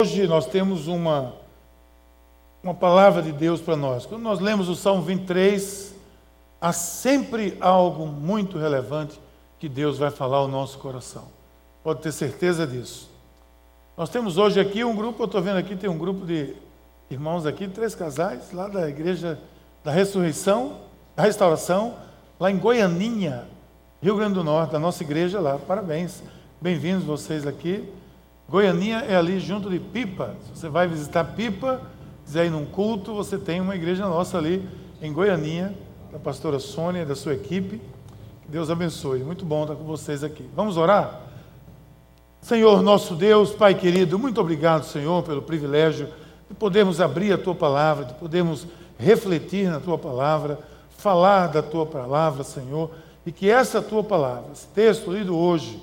Hoje nós temos uma, uma palavra de Deus para nós. Quando nós lemos o Salmo 23, há sempre algo muito relevante que Deus vai falar ao nosso coração. Pode ter certeza disso. Nós temos hoje aqui um grupo, eu estou vendo aqui, tem um grupo de irmãos aqui, três casais, lá da Igreja da Ressurreição, da Restauração, lá em Goianinha, Rio Grande do Norte, da nossa igreja lá. Parabéns, bem-vindos vocês aqui. Goianinha é ali junto de Pipa. Se você vai visitar Pipa, quiser ir num culto, você tem uma igreja nossa ali em Goianinha, da pastora Sônia e da sua equipe. Que Deus abençoe. Muito bom estar com vocês aqui. Vamos orar? Senhor, nosso Deus, Pai querido, muito obrigado, Senhor, pelo privilégio de podermos abrir a tua palavra, de podermos refletir na tua palavra, falar da tua palavra, Senhor, e que essa tua palavra, esse texto lido hoje,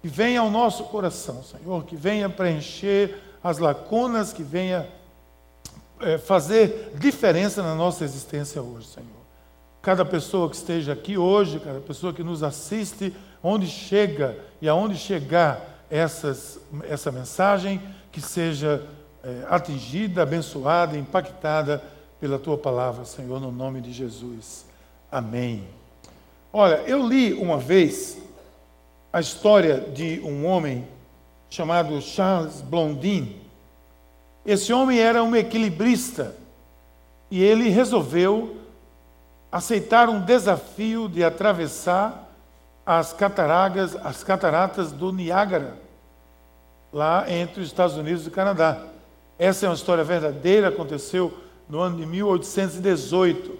que venha ao nosso coração, Senhor, que venha preencher as lacunas, que venha é, fazer diferença na nossa existência hoje, Senhor. Cada pessoa que esteja aqui hoje, cada pessoa que nos assiste, onde chega e aonde chegar essas, essa mensagem, que seja é, atingida, abençoada, impactada pela tua palavra, Senhor, no nome de Jesus. Amém. Olha, eu li uma vez a história de um homem chamado Charles Blondin. Esse homem era um equilibrista e ele resolveu aceitar um desafio de atravessar as cataratas, as cataratas do Niágara, lá entre os Estados Unidos e o Canadá. Essa é uma história verdadeira, aconteceu no ano de 1818.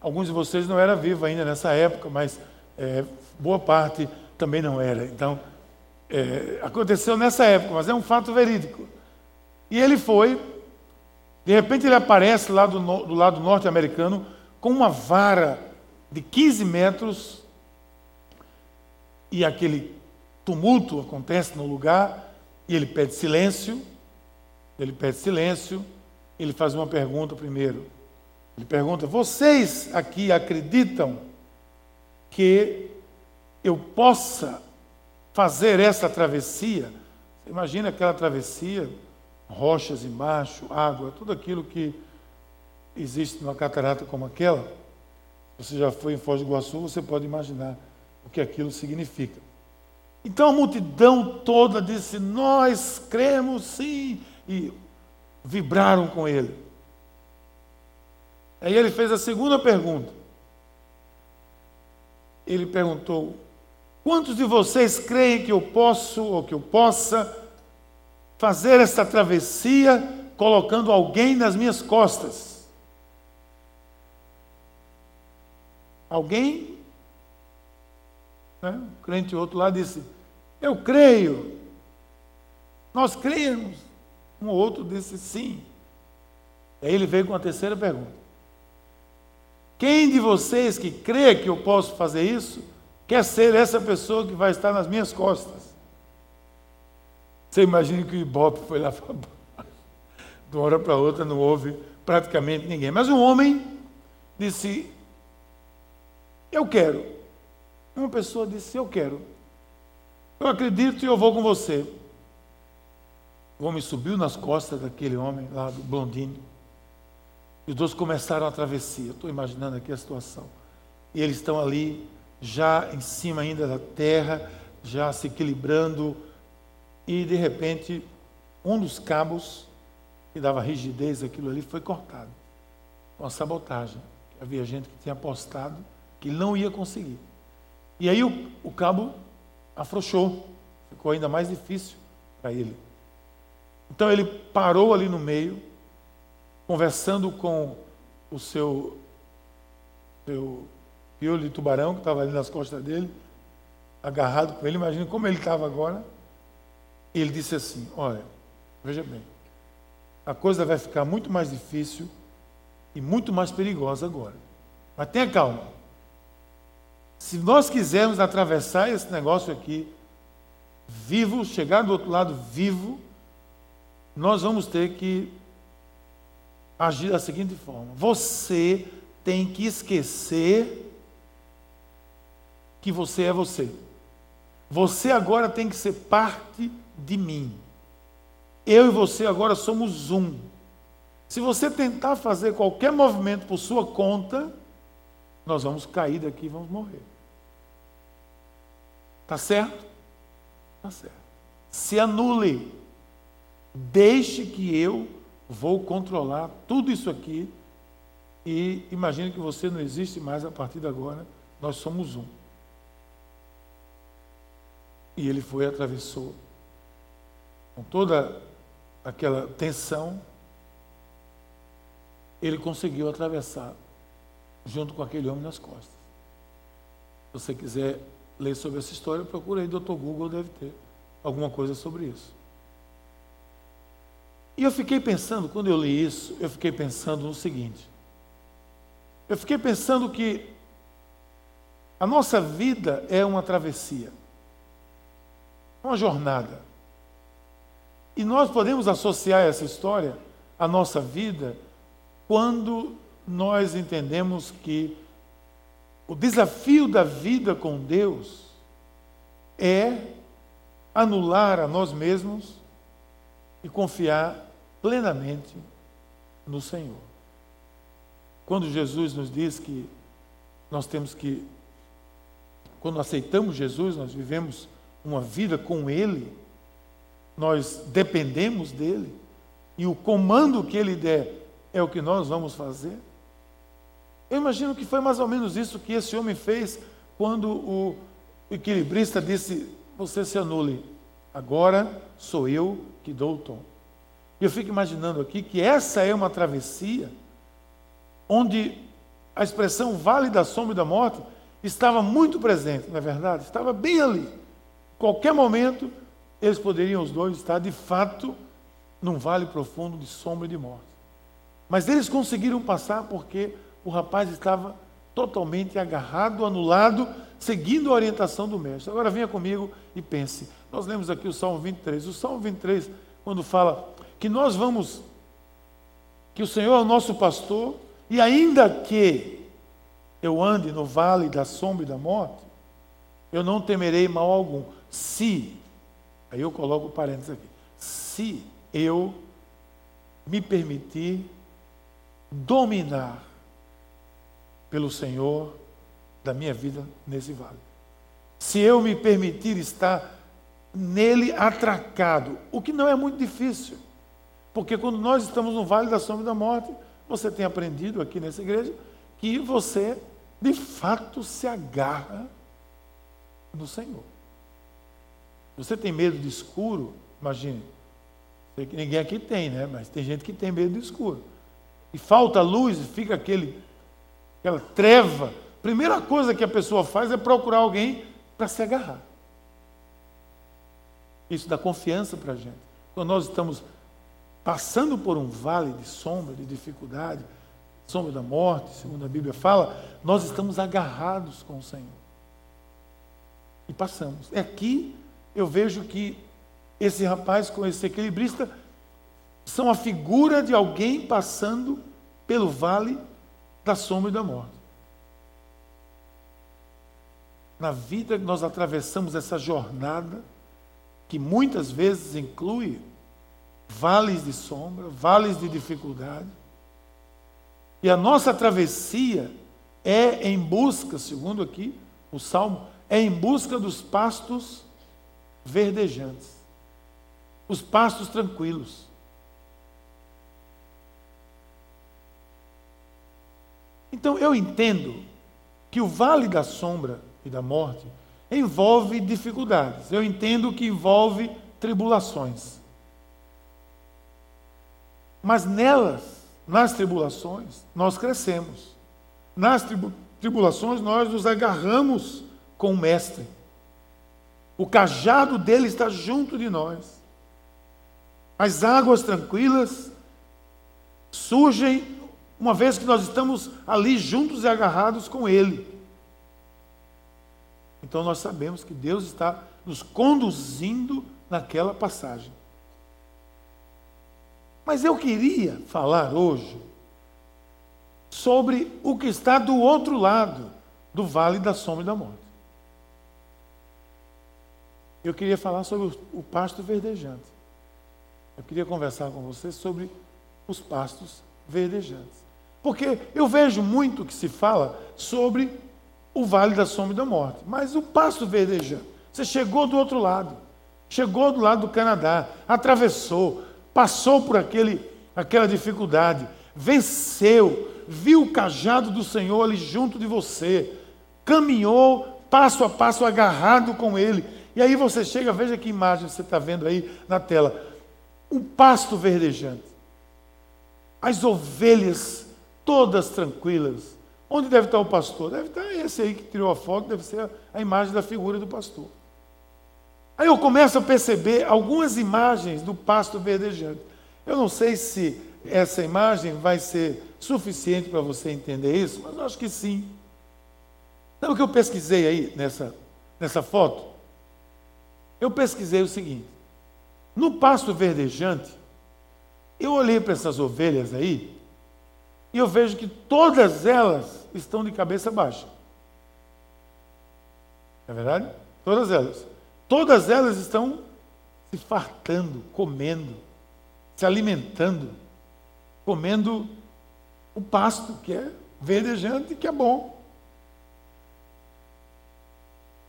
Alguns de vocês não eram vivos ainda nessa época, mas é, boa parte também não era. Então, é, aconteceu nessa época, mas é um fato verídico. E ele foi, de repente ele aparece lá do, do lado norte-americano com uma vara de 15 metros e aquele tumulto acontece no lugar e ele pede silêncio. Ele pede silêncio. Ele faz uma pergunta primeiro. Ele pergunta: Vocês aqui acreditam que eu possa fazer essa travessia. Imagina aquela travessia, rochas embaixo, água, tudo aquilo que existe numa catarata como aquela. Você já foi em Foz do Iguaçu, você pode imaginar o que aquilo significa. Então a multidão toda disse: Nós cremos sim, e vibraram com ele. Aí ele fez a segunda pergunta. Ele perguntou: Quantos de vocês creem que eu posso ou que eu possa fazer essa travessia colocando alguém nas minhas costas? Alguém? Né? Um crente outro lá disse: Eu creio. Nós cremos. Um outro disse sim. Aí ele veio com a terceira pergunta: Quem de vocês que crê que eu posso fazer isso? Quer ser essa pessoa que vai estar nas minhas costas. Você imagina que o Ibope foi lá para. De uma hora para outra não houve praticamente ninguém. Mas um homem disse: Eu quero. Uma pessoa disse: Eu quero. Eu acredito e eu vou com você. O homem subiu nas costas daquele homem lá do blondinho. E os dois começaram a travessia. Estou imaginando aqui a situação. E eles estão ali já em cima ainda da terra, já se equilibrando, e de repente um dos cabos que dava rigidez àquilo ali foi cortado. Uma sabotagem. Havia gente que tinha apostado que não ia conseguir. E aí o, o cabo afrouxou, ficou ainda mais difícil para ele. Então ele parou ali no meio, conversando com o seu, seu piolho de tubarão que estava ali nas costas dele, agarrado com ele. Imagina como ele estava agora. Ele disse assim: Olha, veja bem, a coisa vai ficar muito mais difícil e muito mais perigosa agora. Mas tenha calma. Se nós quisermos atravessar esse negócio aqui, vivo, chegar do outro lado vivo, nós vamos ter que agir da seguinte forma: você tem que esquecer que você é você. Você agora tem que ser parte de mim. Eu e você agora somos um. Se você tentar fazer qualquer movimento por sua conta, nós vamos cair daqui e vamos morrer. Tá certo? Tá certo. Se anule. Deixe que eu vou controlar tudo isso aqui e imagine que você não existe mais a partir de agora. Nós somos um. E ele foi e atravessou com toda aquela tensão, ele conseguiu atravessar junto com aquele homem nas costas. Se você quiser ler sobre essa história, procure aí, Dr. Google deve ter alguma coisa sobre isso. E eu fiquei pensando, quando eu li isso, eu fiquei pensando no seguinte. Eu fiquei pensando que a nossa vida é uma travessia, uma jornada. E nós podemos associar essa história à nossa vida quando nós entendemos que o desafio da vida com Deus é anular a nós mesmos e confiar plenamente no Senhor. Quando Jesus nos diz que nós temos que, quando aceitamos Jesus, nós vivemos uma vida com Ele, nós dependemos dele e o comando que ele der é o que nós vamos fazer? Eu imagino que foi mais ou menos isso que esse homem fez quando o equilibrista disse: Você se anule, agora sou eu que dou o tom. E eu fico imaginando aqui que essa é uma travessia onde a expressão vale da sombra e da morte estava muito presente, não é verdade? Estava bem ali. Qualquer momento eles poderiam os dois estar de fato num vale profundo de sombra e de morte. Mas eles conseguiram passar porque o rapaz estava totalmente agarrado, anulado, seguindo a orientação do mestre. Agora venha comigo e pense. Nós lemos aqui o Salmo 23. O Salmo 23, quando fala que nós vamos, que o Senhor é o nosso pastor, e ainda que eu ande no vale da sombra e da morte, eu não temerei mal algum. Se Aí eu coloco parênteses aqui. Se eu me permitir dominar pelo Senhor da minha vida nesse vale. Se eu me permitir estar nele atracado, o que não é muito difícil. Porque quando nós estamos no vale da sombra da morte, você tem aprendido aqui nessa igreja que você de fato se agarra no Senhor. Você tem medo de escuro? Imagine. Ninguém aqui tem, né? Mas tem gente que tem medo de escuro. E falta luz, fica aquele, aquela treva. Primeira coisa que a pessoa faz é procurar alguém para se agarrar. Isso dá confiança para a gente. Quando nós estamos passando por um vale de sombra, de dificuldade, sombra da morte, segundo a Bíblia fala, nós estamos agarrados com o Senhor. E passamos. É aqui eu vejo que esse rapaz com esse equilibrista são a figura de alguém passando pelo vale da sombra e da morte. Na vida nós atravessamos essa jornada que muitas vezes inclui vales de sombra, vales de dificuldade. E a nossa travessia é em busca, segundo aqui o salmo, é em busca dos pastos verdejantes, os pastos tranquilos. Então eu entendo que o vale da sombra e da morte envolve dificuldades. Eu entendo que envolve tribulações. Mas nelas, nas tribulações, nós crescemos. Nas tribulações, nós nos agarramos com o Mestre. O cajado dele está junto de nós. As águas tranquilas surgem uma vez que nós estamos ali juntos e agarrados com ele. Então nós sabemos que Deus está nos conduzindo naquela passagem. Mas eu queria falar hoje sobre o que está do outro lado do vale da sombra e da morte eu queria falar sobre o, pasto verdejante. Eu queria conversar com você sobre os pastos verdejantes. Porque eu vejo muito que se fala sobre o vale da sombra e da morte, mas o pasto verdejante. Você chegou do outro lado, chegou do lado do Canadá, atravessou, passou por aquele, aquela dificuldade, venceu, viu o cajado do Senhor ali junto de você, caminhou passo a passo agarrado com ele. E aí você chega, veja que imagem você está vendo aí na tela. Um pasto verdejante. As ovelhas todas tranquilas. Onde deve estar o pastor? Deve estar esse aí que tirou a foto, deve ser a imagem da figura do pastor. Aí eu começo a perceber algumas imagens do pasto verdejante. Eu não sei se essa imagem vai ser suficiente para você entender isso, mas eu acho que sim. Sabe o que eu pesquisei aí nessa, nessa foto? Eu pesquisei o seguinte: no pasto verdejante, eu olhei para essas ovelhas aí e eu vejo que todas elas estão de cabeça baixa. É verdade? Todas elas. Todas elas estão se fartando, comendo, se alimentando, comendo o pasto que é verdejante que é bom.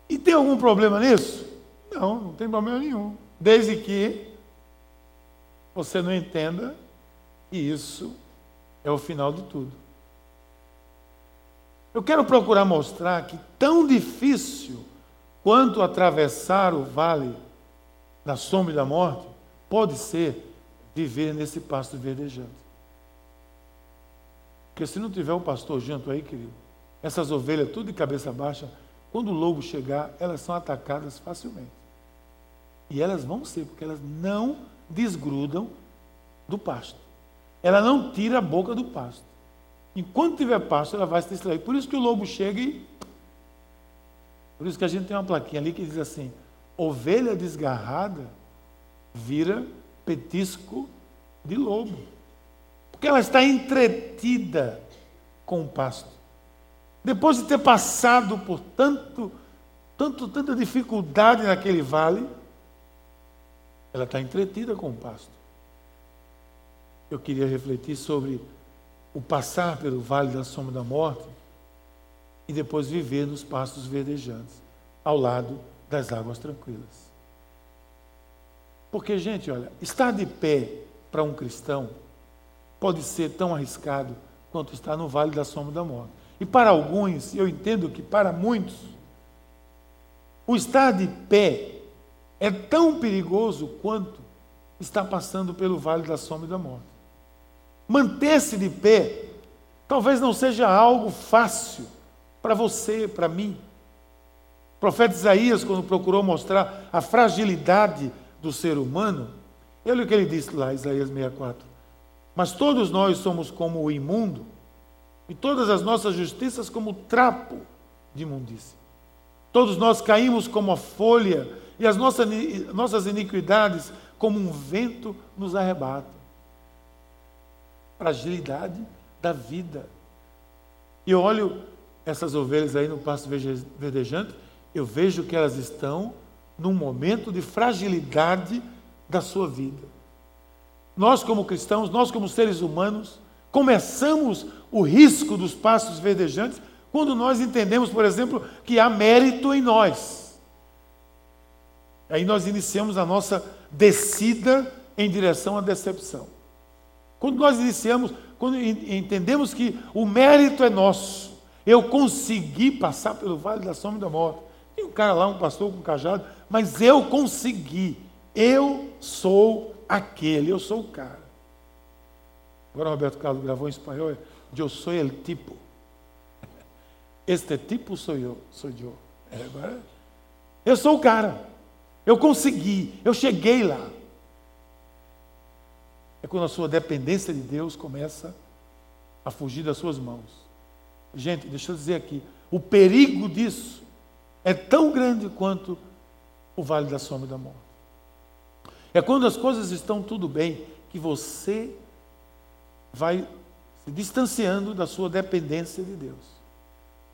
E tem algum problema nisso? Não, não tem problema nenhum. Desde que você não entenda que isso é o final de tudo. Eu quero procurar mostrar que tão difícil quanto atravessar o vale da sombra e da morte pode ser viver nesse pasto verdejante. Porque se não tiver um pastor junto aí, querido, essas ovelhas tudo de cabeça baixa, quando o lobo chegar, elas são atacadas facilmente. E elas vão ser, porque elas não desgrudam do pasto. Ela não tira a boca do pasto. Enquanto tiver pasto, ela vai se distrair. Por isso que o lobo chega e. Por isso que a gente tem uma plaquinha ali que diz assim: ovelha desgarrada vira petisco de lobo. Porque ela está entretida com o pasto. Depois de ter passado por tanto, tanto, tanta dificuldade naquele vale, ela está entretida com o pasto. Eu queria refletir sobre o passar pelo vale da sombra da morte e depois viver nos pastos verdejantes, ao lado das águas tranquilas. Porque, gente, olha, estar de pé para um cristão pode ser tão arriscado quanto estar no vale da sombra da morte. E para alguns, eu entendo que para muitos, o estar de pé é tão perigoso quanto estar passando pelo vale da sombra da morte. Manter-se de pé talvez não seja algo fácil para você, para mim. O profeta Isaías, quando procurou mostrar a fragilidade do ser humano, olha o que ele disse lá, Isaías 64. Mas todos nós somos como o imundo, e todas as nossas justiças como trapo de imundícia. Todos nós caímos como a folha, e as nossas, nossas iniquidades, como um vento, nos arrebatam. Fragilidade da vida. E eu olho essas ovelhas aí no pasto verdejante, eu vejo que elas estão num momento de fragilidade da sua vida. Nós, como cristãos, nós, como seres humanos, começamos o risco dos pastos verdejantes quando nós entendemos, por exemplo, que há mérito em nós. Aí nós iniciamos a nossa descida em direção à decepção. Quando nós iniciamos, quando entendemos que o mérito é nosso, eu consegui passar pelo vale da sombra da morte. Tem um cara lá, um pastor com um cajado, mas eu consegui. Eu sou aquele, eu sou o cara. Agora o Roberto Carlos gravou em espanhol, eu sou el tipo. Este tipo sou eu, sou eu. É, agora, eu sou o cara. Eu consegui, eu cheguei lá. É quando a sua dependência de Deus começa a fugir das suas mãos. Gente, deixa eu dizer aqui, o perigo disso é tão grande quanto o vale da sombra da morte. É quando as coisas estão tudo bem que você vai se distanciando da sua dependência de Deus.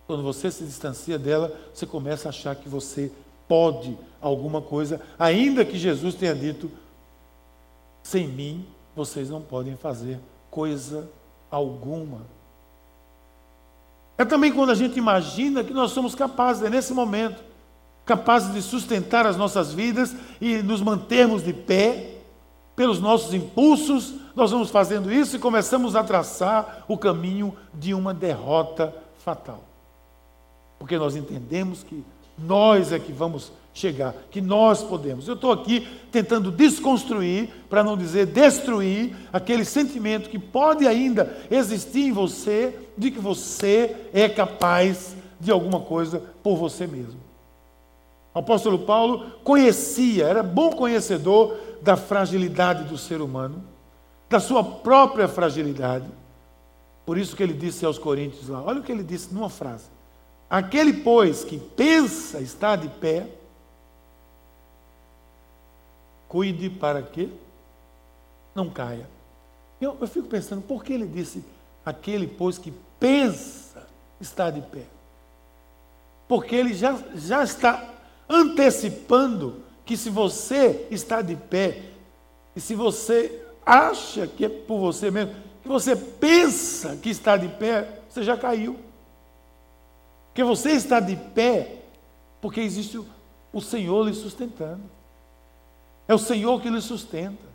Quando você se distancia dela, você começa a achar que você pode alguma coisa, ainda que Jesus tenha dito: Sem mim, vocês não podem fazer coisa alguma. É também quando a gente imagina que nós somos capazes, é nesse momento, capazes de sustentar as nossas vidas e nos mantermos de pé pelos nossos impulsos, nós vamos fazendo isso e começamos a traçar o caminho de uma derrota fatal. Porque nós entendemos que nós é que vamos chegar, que nós podemos. Eu estou aqui tentando desconstruir, para não dizer destruir, aquele sentimento que pode ainda existir em você de que você é capaz de alguma coisa por você mesmo. O apóstolo Paulo conhecia, era bom conhecedor da fragilidade do ser humano, da sua própria fragilidade. Por isso que ele disse aos Coríntios lá, olha o que ele disse numa frase. Aquele, pois, que pensa estar de pé, cuide para que não caia. Eu, eu fico pensando, por que ele disse aquele, pois, que pensa estar de pé? Porque ele já, já está antecipando que se você está de pé, e se você acha que é por você mesmo, que você pensa que está de pé, você já caiu. Porque você está de pé porque existe o, Senhor lhe sustentando. É o Senhor que lhe sustenta.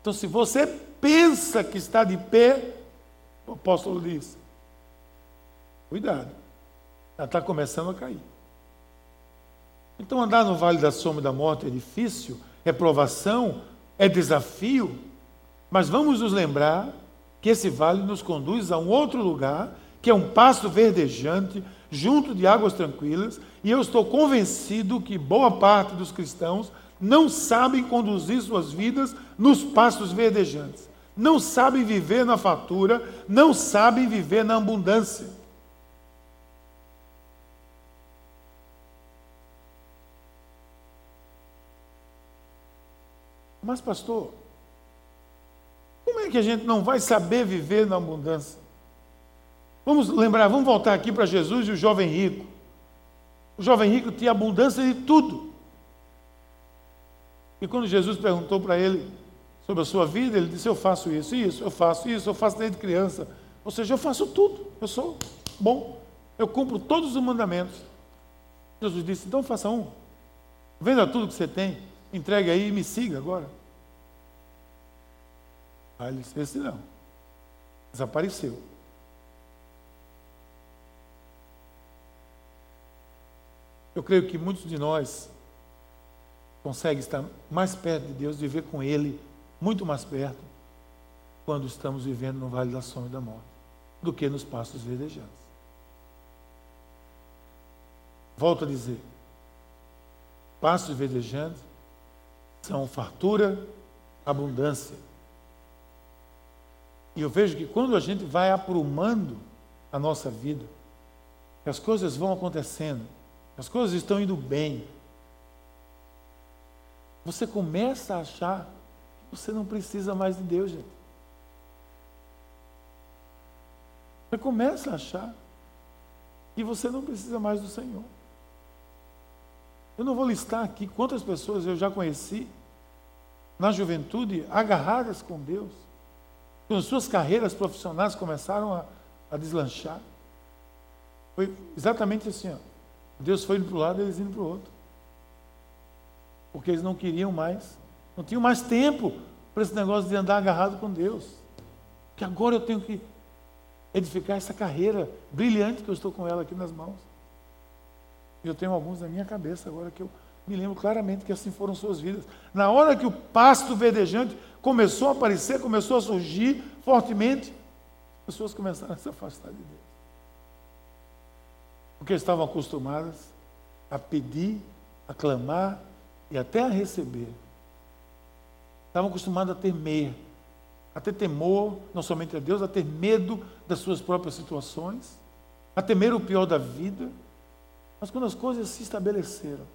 Então, se você pensa que está de pé, o apóstolo diz: cuidado, já está começando a cair. Então, andar no vale da sombra e da morte é difícil, é provação, é desafio, mas vamos nos lembrar que esse vale nos conduz a um outro lugar, que é um pasto verdejante, junto de águas tranquilas, e eu estou convencido que boa parte dos cristãos não sabem conduzir suas vidas nos pastos verdejantes, não sabem viver na fatura, não sabem viver na abundância. Mas, pastor, como é que a gente não vai saber viver na abundância? Vamos lembrar, vamos voltar aqui para Jesus e o jovem rico. O jovem rico tinha abundância de tudo. E quando Jesus perguntou para ele sobre a sua vida, ele disse: Eu faço isso, isso, eu faço isso, eu faço desde criança. Ou seja, eu faço tudo, eu sou bom, eu cumpro todos os mandamentos. Jesus disse: Então faça um. Venda tudo que você tem entregue aí e me siga agora. Aí ele disse, esse não. Desapareceu. Eu creio que muitos de nós conseguem estar mais perto de Deus, viver com Ele muito mais perto, quando estamos vivendo no vale da sombra e da morte, do que nos pastos verdejantes. Volto a dizer, pastos verdejantes são fartura, abundância. E eu vejo que quando a gente vai aprumando a nossa vida, as coisas vão acontecendo, as coisas estão indo bem, você começa a achar que você não precisa mais de Deus, gente. Você começa a achar que você não precisa mais do Senhor. Eu não vou listar aqui quantas pessoas eu já conheci na juventude agarradas com Deus, quando suas carreiras profissionais começaram a, a deslanchar. Foi exatamente assim: ó. Deus foi indo para um lado e eles indo para o outro. Porque eles não queriam mais, não tinham mais tempo para esse negócio de andar agarrado com Deus. Que agora eu tenho que edificar essa carreira brilhante que eu estou com ela aqui nas mãos. E eu tenho alguns na minha cabeça agora que eu me lembro claramente que assim foram suas vidas. Na hora que o pasto verdejante começou a aparecer, começou a surgir fortemente, as pessoas começaram a se afastar de Deus. Porque estavam acostumadas a pedir, a clamar e até a receber. Estavam acostumadas a temer, a ter temor, não somente a Deus, a ter medo das suas próprias situações, a temer o pior da vida. Mas quando as coisas se estabeleceram,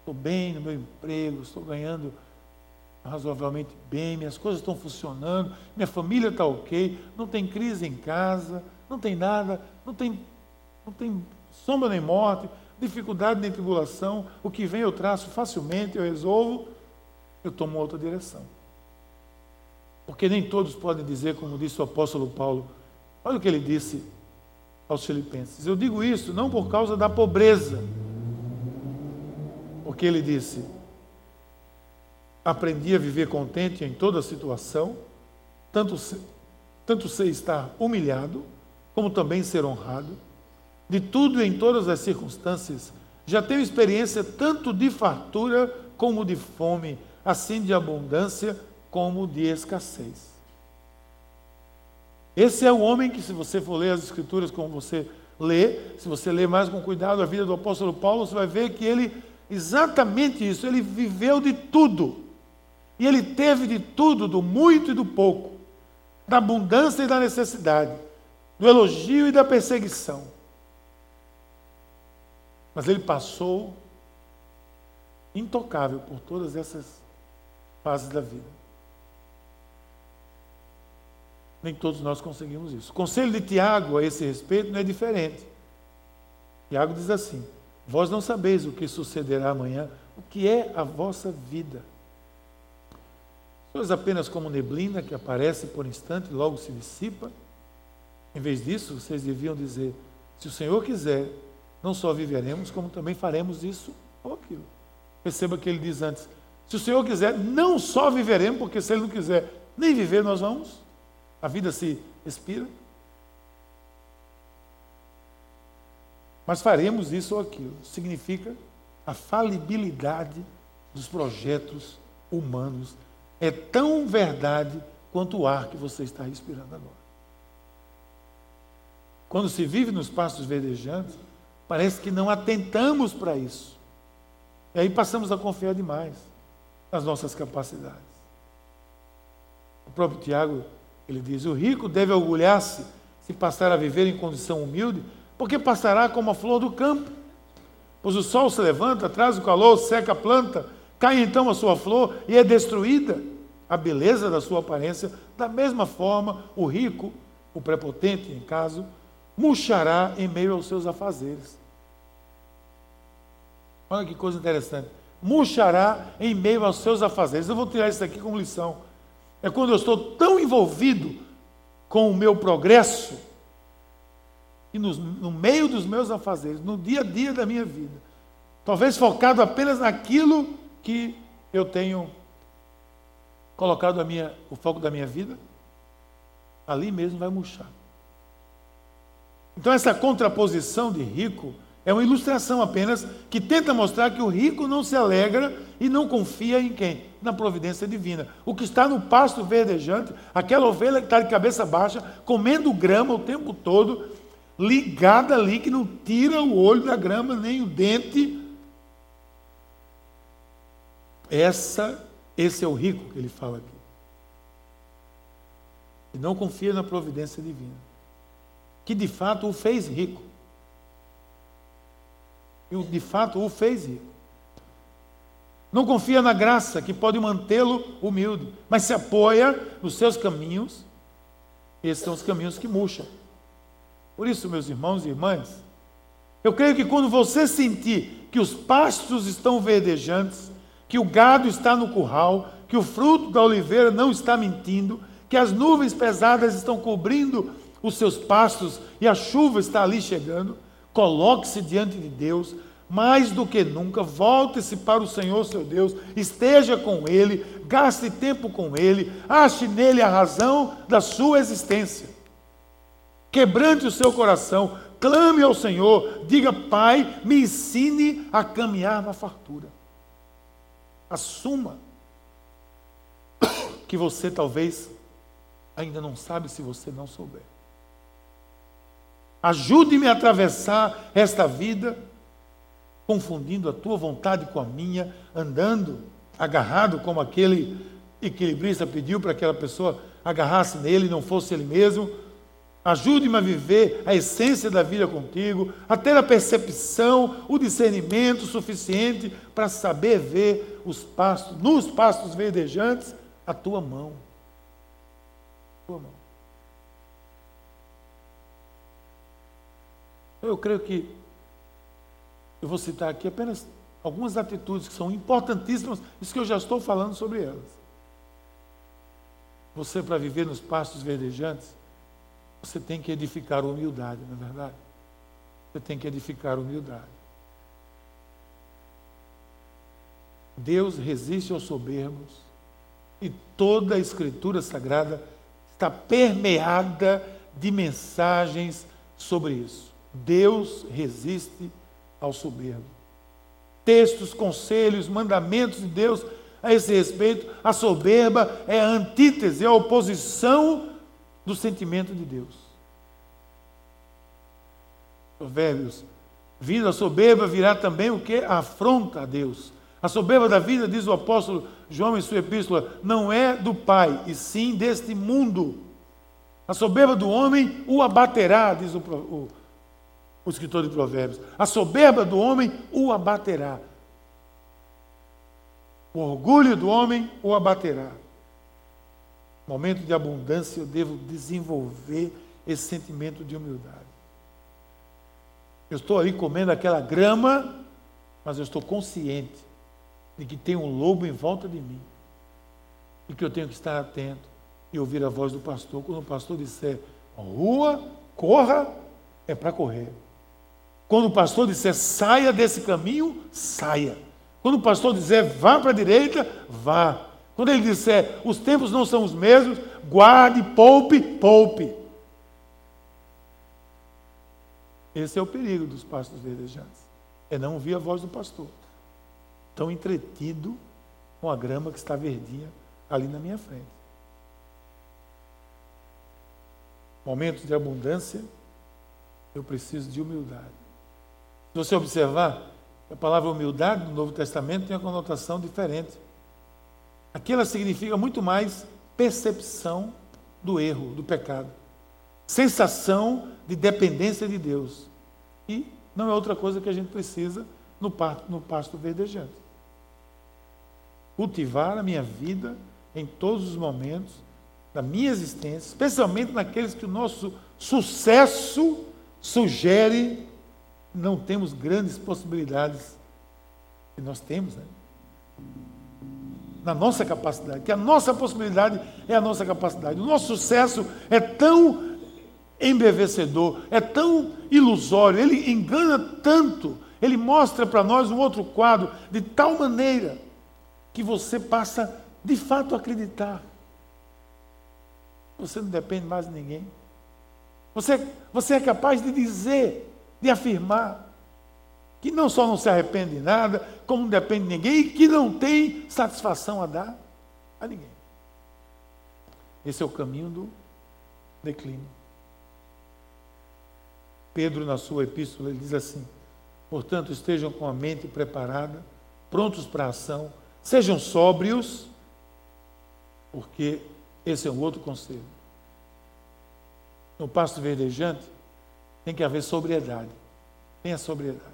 estou bem no meu emprego, estou ganhando razoavelmente bem, minhas coisas estão funcionando, minha família está ok, não tem crise em casa, não tem nada, não tem, não tem sombra nem morte, dificuldade nem tribulação, o que vem eu traço facilmente, eu resolvo. eu tomo outra direção. Porque nem todos podem dizer, como disse o apóstolo Paulo, olha o que ele disse aos Filipenses. Eu digo isso não por causa da pobreza, porque ele disse: aprendi a viver contente em toda situação, tanto, tanto sei estar humilhado, como também ser honrado, de tudo e em todas as circunstâncias. Já tenho experiência tanto de fartura como de fome, assim de abundância como de escassez. Esse é o homem que, se você for ler as Escrituras como você lê, se você ler mais com cuidado a vida do apóstolo Paulo, você vai ver que ele, exatamente isso, ele viveu de tudo. E ele teve de tudo, do muito e do pouco, da abundância e da necessidade, do elogio e da perseguição. Mas ele passou intocável por todas essas fases da vida. Nem todos nós conseguimos isso. O conselho de Tiago a esse respeito não é diferente. Tiago diz assim: Vós não sabeis o que sucederá amanhã, o que é a vossa vida. Sois apenas como neblina que aparece por instante e logo se dissipa. Em vez disso, vocês deviam dizer: Se o Senhor quiser, não só viveremos, como também faremos isso ou aquilo. Perceba que ele diz antes: Se o Senhor quiser, não só viveremos, porque se ele não quiser nem viver, nós vamos a vida se expira. Mas faremos isso ou aquilo. Significa a falibilidade dos projetos humanos. É tão verdade quanto o ar que você está respirando agora. Quando se vive nos pastos verdejantes, parece que não atentamos para isso. E aí passamos a confiar demais nas nossas capacidades. O próprio Tiago ele diz: O rico deve orgulhar-se se passar a viver em condição humilde, porque passará como a flor do campo. Pois o sol se levanta, traz o calor, seca a planta, cai então a sua flor e é destruída a beleza da sua aparência. Da mesma forma, o rico, o prepotente, em caso, murchará em meio aos seus afazeres. Olha que coisa interessante. Murchará em meio aos seus afazeres. Eu vou tirar isso aqui como lição. É quando eu estou tão envolvido com o meu progresso e no, no meio dos meus afazeres, no dia a dia da minha vida, talvez focado apenas naquilo que eu tenho colocado minha, o foco da minha vida, ali mesmo vai murchar. Então, essa contraposição de rico é uma ilustração apenas que tenta mostrar que o rico não se alegra e não confia em quem? Na providência divina. O que está no pasto verdejante, aquela ovelha que está de cabeça baixa, comendo grama o tempo todo, ligada ali, que não tira o olho da grama, nem o dente. Essa, esse é o rico que ele fala aqui. E não confia na providência divina. Que de fato o fez rico e de fato o fez rico. Não confia na graça que pode mantê-lo humilde, mas se apoia nos seus caminhos. Esses são os caminhos que murcham. Por isso, meus irmãos e irmãs, eu creio que quando você sentir que os pastos estão verdejantes, que o gado está no curral, que o fruto da oliveira não está mentindo, que as nuvens pesadas estão cobrindo os seus pastos e a chuva está ali chegando, Coloque-se diante de Deus, mais do que nunca, volte-se para o Senhor seu Deus, esteja com Ele, gaste tempo com Ele, ache nele a razão da sua existência. Quebrante o seu coração, clame ao Senhor, diga: Pai, me ensine a caminhar na fartura. Assuma que você talvez ainda não sabe se você não souber. Ajude-me a atravessar esta vida, confundindo a tua vontade com a minha, andando agarrado como aquele equilibrista pediu para aquela pessoa agarrasse nele não fosse ele mesmo. Ajude-me a viver a essência da vida contigo, a ter a percepção, o discernimento suficiente para saber ver os pastos, nos pastos verdejantes, a tua mão. A tua mão. Eu creio que eu vou citar aqui apenas algumas atitudes que são importantíssimas, isso que eu já estou falando sobre elas. Você, para viver nos pastos verdejantes, você tem que edificar humildade, não é verdade? Você tem que edificar humildade. Deus resiste aos soberbos e toda a Escritura Sagrada está permeada de mensagens sobre isso. Deus resiste ao soberbo. Textos, conselhos, mandamentos de Deus a esse respeito, a soberba é a antítese, é a oposição do sentimento de Deus. Provérbios, vindo a soberba virá também o que? A afronta a Deus. A soberba da vida, diz o apóstolo João em sua epístola, não é do Pai, e sim deste mundo. A soberba do homem o abaterá, diz o, o, o escritor de Provérbios. A soberba do homem o abaterá. O orgulho do homem o abaterá. Momento de abundância, eu devo desenvolver esse sentimento de humildade. Eu estou ali comendo aquela grama, mas eu estou consciente de que tem um lobo em volta de mim e que eu tenho que estar atento e ouvir a voz do pastor. Quando o pastor disser rua, corra, é para correr. Quando o pastor disser saia desse caminho, saia. Quando o pastor disser vá para a direita, vá. Quando ele disser os tempos não são os mesmos, guarde, poupe, poupe. Esse é o perigo dos pastos verdejantes. É não ouvir a voz do pastor. Tão entretido com a grama que está verdinha ali na minha frente. Momentos de abundância, eu preciso de humildade. Se você observar, a palavra humildade no Novo Testamento tem uma conotação diferente. Aqui ela significa muito mais percepção do erro, do pecado. Sensação de dependência de Deus. E não é outra coisa que a gente precisa no pasto, no pasto verdejante. Cultivar a minha vida em todos os momentos da minha existência, especialmente naqueles que o nosso sucesso sugere não temos grandes possibilidades que nós temos, né? Na nossa capacidade, que a nossa possibilidade é a nossa capacidade. O nosso sucesso é tão embevecedor, é tão ilusório, ele engana tanto, ele mostra para nós um outro quadro de tal maneira que você passa de fato a acreditar. Você não depende mais de ninguém. Você, você é capaz de dizer de afirmar que não só não se arrepende de nada, como não depende de ninguém e que não tem satisfação a dar a ninguém. Esse é o caminho do declínio. Pedro, na sua epístola, ele diz assim: portanto, estejam com a mente preparada, prontos para a ação, sejam sóbrios, porque esse é um outro conselho. No pasto verdejante, tem que haver sobriedade. Tenha sobriedade.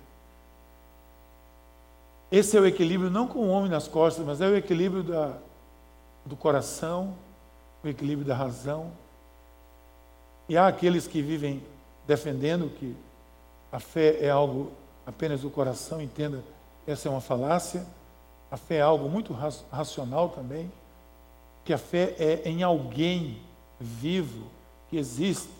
Esse é o equilíbrio não com o homem nas costas, mas é o equilíbrio da, do coração, o equilíbrio da razão. E há aqueles que vivem defendendo que a fé é algo apenas do coração, entenda, essa é uma falácia. A fé é algo muito racional também, que a fé é em alguém vivo que existe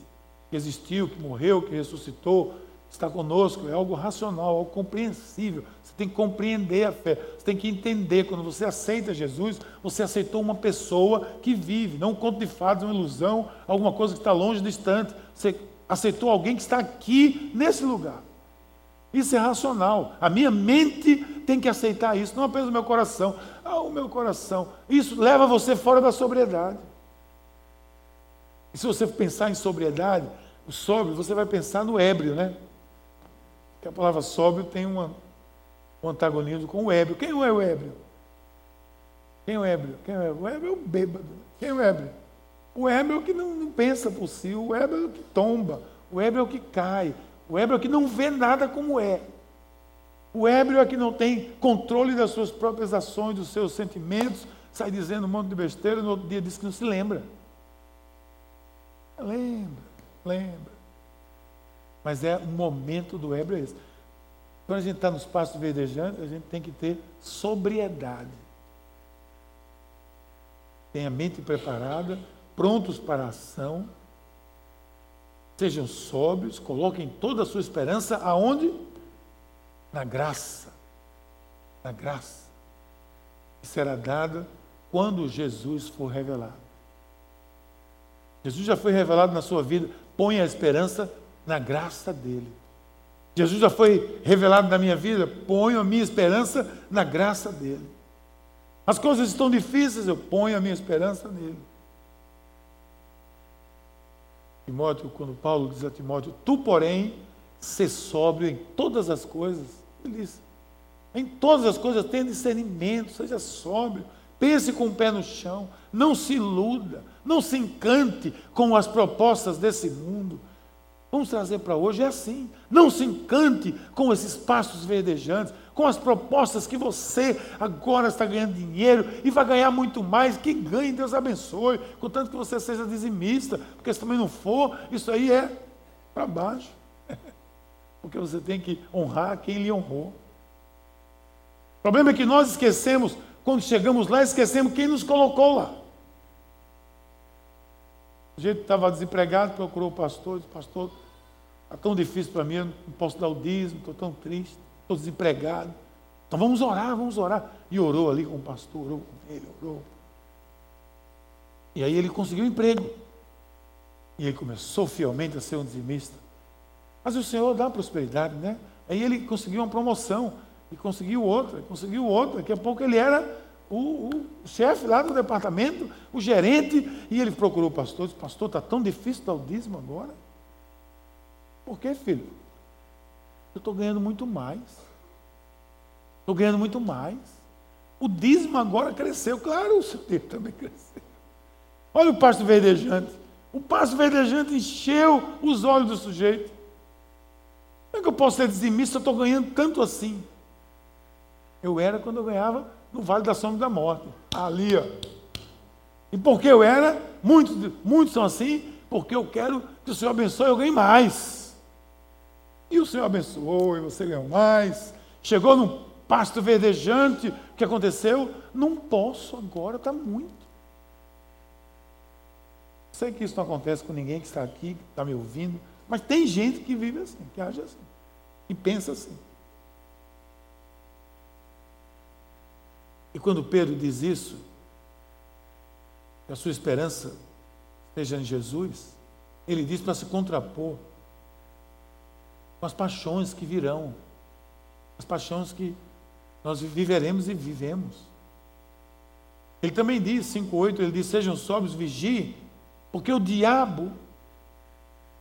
que existiu, que morreu, que ressuscitou, está conosco, é algo racional, algo compreensível. Você tem que compreender a fé, você tem que entender. Quando você aceita Jesus, você aceitou uma pessoa que vive, não um conto de fadas, uma ilusão, alguma coisa que está longe, distante. Você aceitou alguém que está aqui, nesse lugar. Isso é racional. A minha mente tem que aceitar isso, não apenas o meu coração. Ah, o meu coração. Isso leva você fora da sobriedade. E se você pensar em sobriedade, o sóbrio, você vai pensar no ébrio, né? Porque a palavra sóbrio tem uma, um antagonismo com o ébrio. Quem é o ébrio? Quem é o ébrio? Quem é o ébrio? O ébrio é o bêbado. Quem é o ébrio? O ébrio é o que não, não pensa por si, o ébrio é o que tomba, o ébrio é o que cai, o ébrio é o que não vê nada como é. O ébrio é que não tem controle das suas próprias ações, dos seus sentimentos, sai dizendo um monte de besteira, no outro dia diz que não se lembra. Lembra, lembra. Mas é o momento do ébrio esse. Quando a gente está nos pastos verdejantes, a gente tem que ter sobriedade. Tenha a mente preparada, prontos para a ação. Sejam sóbrios, coloquem toda a sua esperança aonde? Na graça. Na graça. Que será dada quando Jesus for revelado. Jesus já foi revelado na sua vida. Põe a esperança na graça dele. Jesus já foi revelado na minha vida. Ponho a minha esperança na graça dele. As coisas estão difíceis, eu ponho a minha esperança nele. Timóteo, quando Paulo diz a Timóteo, tu, porém, ser sóbrio em todas as coisas. Ele diz, em todas as coisas tenha discernimento, seja sóbrio, pense com o pé no chão, não se iluda, não se encante com as propostas desse mundo. Vamos trazer para hoje é assim. Não se encante com esses pastos verdejantes, com as propostas que você agora está ganhando dinheiro e vai ganhar muito mais. Que ganhe, Deus abençoe. Contanto que você seja dizimista, porque se também não for, isso aí é para baixo. Porque você tem que honrar quem lhe honrou. O problema é que nós esquecemos, quando chegamos lá, esquecemos quem nos colocou lá. O jeito estava desempregado, procurou o pastor, disse, pastor, está tão difícil para mim, eu não posso dar o dízimo, estou tão triste, estou desempregado. Então vamos orar, vamos orar. E orou ali com o pastor, orou com ele, orou. E aí ele conseguiu um emprego. E ele começou fielmente a ser um dizimista. Mas o Senhor dá prosperidade, né? Aí ele conseguiu uma promoção, e conseguiu outra, conseguiu outra. Daqui a pouco ele era o, o chefe lá do departamento, o gerente, e ele procurou o pastor, disse, pastor, está tão difícil dar o dízimo agora. Por quê, filho? Eu estou ganhando muito mais. Estou ganhando muito mais. O dízimo agora cresceu, claro, o seu dele também cresceu. Olha o pasto verdejante. O pasto verdejante encheu os olhos do sujeito. Como é que eu posso ser dizimista eu estou ganhando tanto assim? Eu era quando eu ganhava no Vale da Sombra da Morte. Ali, ó. E porque eu era, muitos, muitos são assim, porque eu quero que o Senhor abençoe, eu ganhe mais. E o Senhor abençoou, e você ganhou mais. Chegou num pasto verdejante, o que aconteceu? Não posso agora, está muito. Sei que isso não acontece com ninguém que está aqui, que está me ouvindo, mas tem gente que vive assim, que age assim, e pensa assim. E quando Pedro diz isso, que a sua esperança esteja em Jesus, ele diz para se contrapor com as paixões que virão, as paixões que nós viveremos e vivemos. Ele também diz, 5,8, ele diz: sejam sóbrios, vigiem, porque o diabo,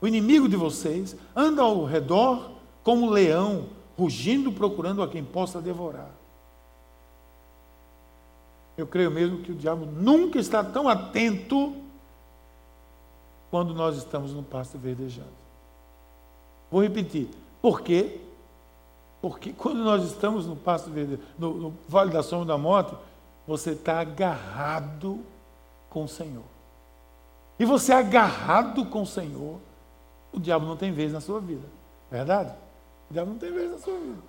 o inimigo de vocês, anda ao redor como um leão, rugindo, procurando a quem possa devorar. Eu creio mesmo que o diabo nunca está tão atento quando nós estamos no pasto verdejante. Vou repetir. Por quê? Porque quando nós estamos no pasto verdejante, no, no vale da sombra da morte, você está agarrado com o Senhor. E você agarrado com o Senhor, o diabo não tem vez na sua vida. Verdade? O diabo não tem vez na sua vida.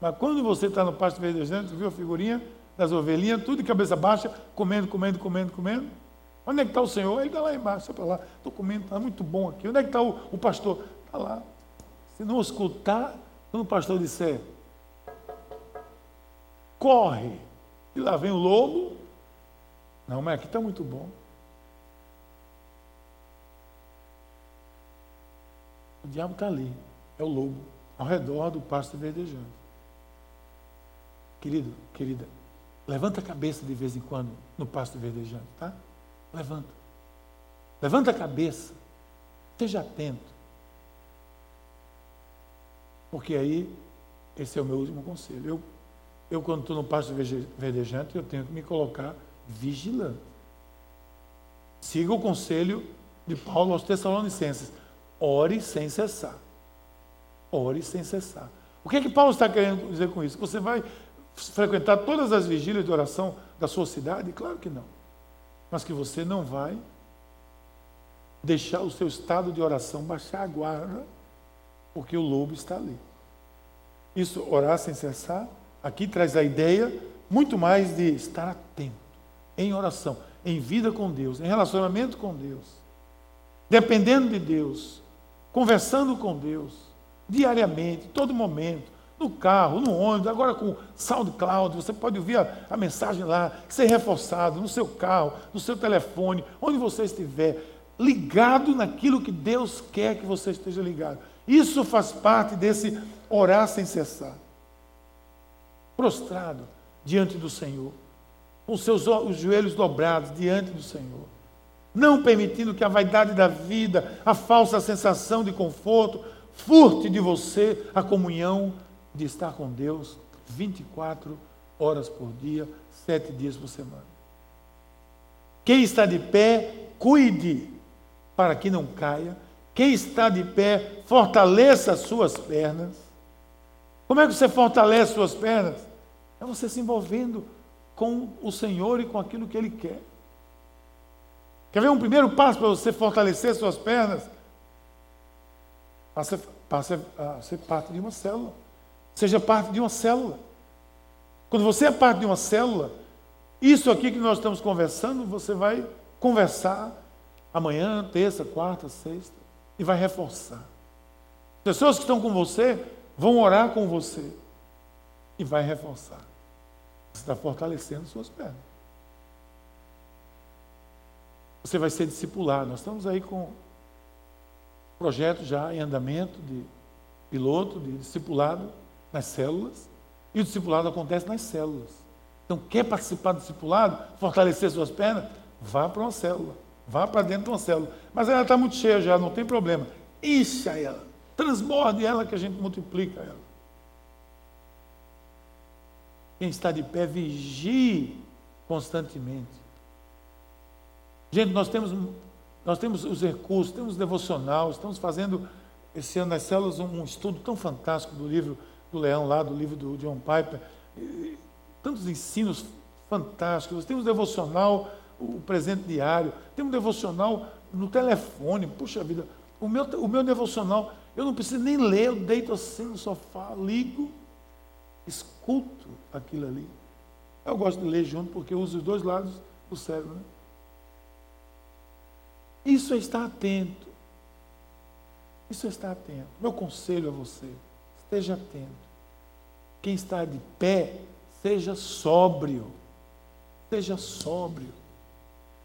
Mas quando você está no pasto verdejante, viu a figurinha? Das ovelhinhas, tudo de cabeça baixa, comendo, comendo, comendo, comendo. Onde é que está o Senhor? Ele está lá embaixo, para lá. Estou comendo, está muito bom aqui. Onde é que está o, o pastor? Está lá. Se não escutar, quando o pastor disser, corre, e lá vem o lobo. Não, mas aqui está muito bom. O diabo está ali, é o lobo, ao redor do pasto verdejante. Querido, querida, Levanta a cabeça de vez em quando no pasto verdejante, tá? Levanta. Levanta a cabeça. Esteja atento. Porque aí, esse é o meu último conselho. Eu, eu quando estou no pasto verdejante, eu tenho que me colocar vigilante. Siga o conselho de Paulo aos Tessalonicenses. Ore sem cessar. Ore sem cessar. O que é que Paulo está querendo dizer com isso? Você vai frequentar todas as vigílias de oração da sua cidade? Claro que não. Mas que você não vai deixar o seu estado de oração baixar a guarda, porque o lobo está ali. Isso, orar sem cessar, aqui traz a ideia muito mais de estar atento, em oração, em vida com Deus, em relacionamento com Deus, dependendo de Deus, conversando com Deus, diariamente, todo momento, no carro, no ônibus, agora com SoundCloud, você pode ouvir a, a mensagem lá, ser reforçado no seu carro, no seu telefone, onde você estiver, ligado naquilo que Deus quer que você esteja ligado. Isso faz parte desse orar sem cessar. Prostrado diante do Senhor, com seus os joelhos dobrados diante do Senhor, não permitindo que a vaidade da vida, a falsa sensação de conforto, furte de você a comunhão de estar com Deus 24 horas por dia, sete dias por semana. Quem está de pé, cuide para que não caia. Quem está de pé, fortaleça as suas pernas. Como é que você fortalece suas pernas? É você se envolvendo com o Senhor e com aquilo que Ele quer. Quer ver um primeiro passo para você fortalecer suas pernas? Passe, passe a ser parte de uma célula. Seja parte de uma célula. Quando você é parte de uma célula, isso aqui que nós estamos conversando, você vai conversar amanhã, terça, quarta, sexta, e vai reforçar. Pessoas que estão com você vão orar com você e vai reforçar. Você está fortalecendo suas pernas. Você vai ser discipulado. Nós estamos aí com projeto já em andamento de piloto, de discipulado nas células. E o discipulado acontece nas células. Então, quer participar do discipulado, fortalecer suas pernas? Vá para uma célula. Vá para dentro de uma célula. Mas ela está muito cheia já, não tem problema. Encha ela. Transborde ela que a gente multiplica ela. Quem está de pé, vigie constantemente. Gente, nós temos, nós temos os recursos, temos devocional, estamos fazendo esse ano nas células um, um estudo tão fantástico do livro do Leão, lá do livro do John Piper. Tantos ensinos fantásticos. Temos devocional, o presente diário, temos devocional no telefone. Puxa vida, o meu, o meu devocional, eu não preciso nem ler, eu deito assim no sofá, ligo, escuto aquilo ali. Eu gosto de ler junto porque eu uso os dois lados do cérebro. Né? Isso é estar atento. Isso é estar atento. Meu conselho a você esteja atento. Quem está de pé, seja sóbrio. Seja sóbrio.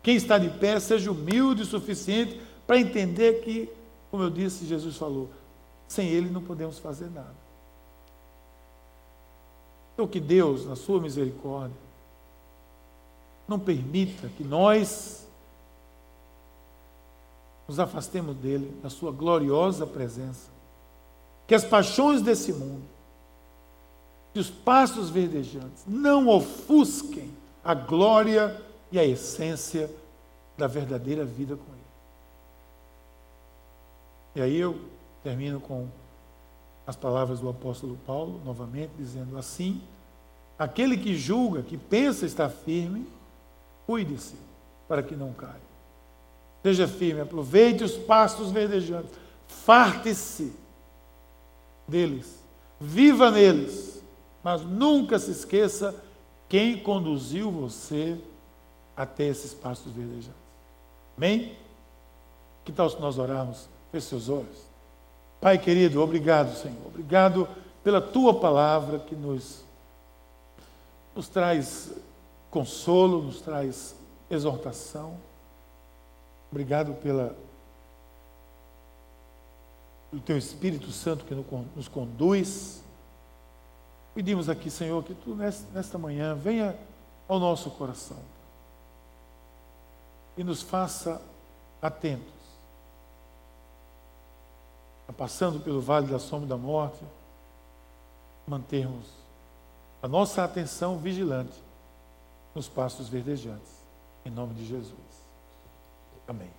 Quem está de pé, seja humilde o suficiente para entender que, como eu disse, Jesus falou, sem Ele não podemos fazer nada. Então, que Deus, na Sua misericórdia, não permita que nós nos afastemos dele, da Sua gloriosa presença que as paixões desse mundo, que os pastos verdejantes não ofusquem a glória e a essência da verdadeira vida com Ele. E aí eu termino com as palavras do apóstolo Paulo, novamente, dizendo assim: aquele que julga, que pensa estar firme, cuide-se para que não caia. Seja firme, aproveite os pastos verdejantes, farte-se deles, viva neles, mas nunca se esqueça quem conduziu você até esses pastos verdejantes. Amém? Que tal se nós orarmos? Feche seus olhos. Pai querido, obrigado, Senhor. Obrigado pela tua palavra que nos, nos traz consolo, nos traz exortação. Obrigado pela do teu Espírito Santo que nos conduz. Pedimos aqui, Senhor, que tu nesta manhã venha ao nosso coração e nos faça atentos. Passando pelo vale da sombra da morte, mantermos a nossa atenção vigilante nos pastos verdejantes. Em nome de Jesus. Amém.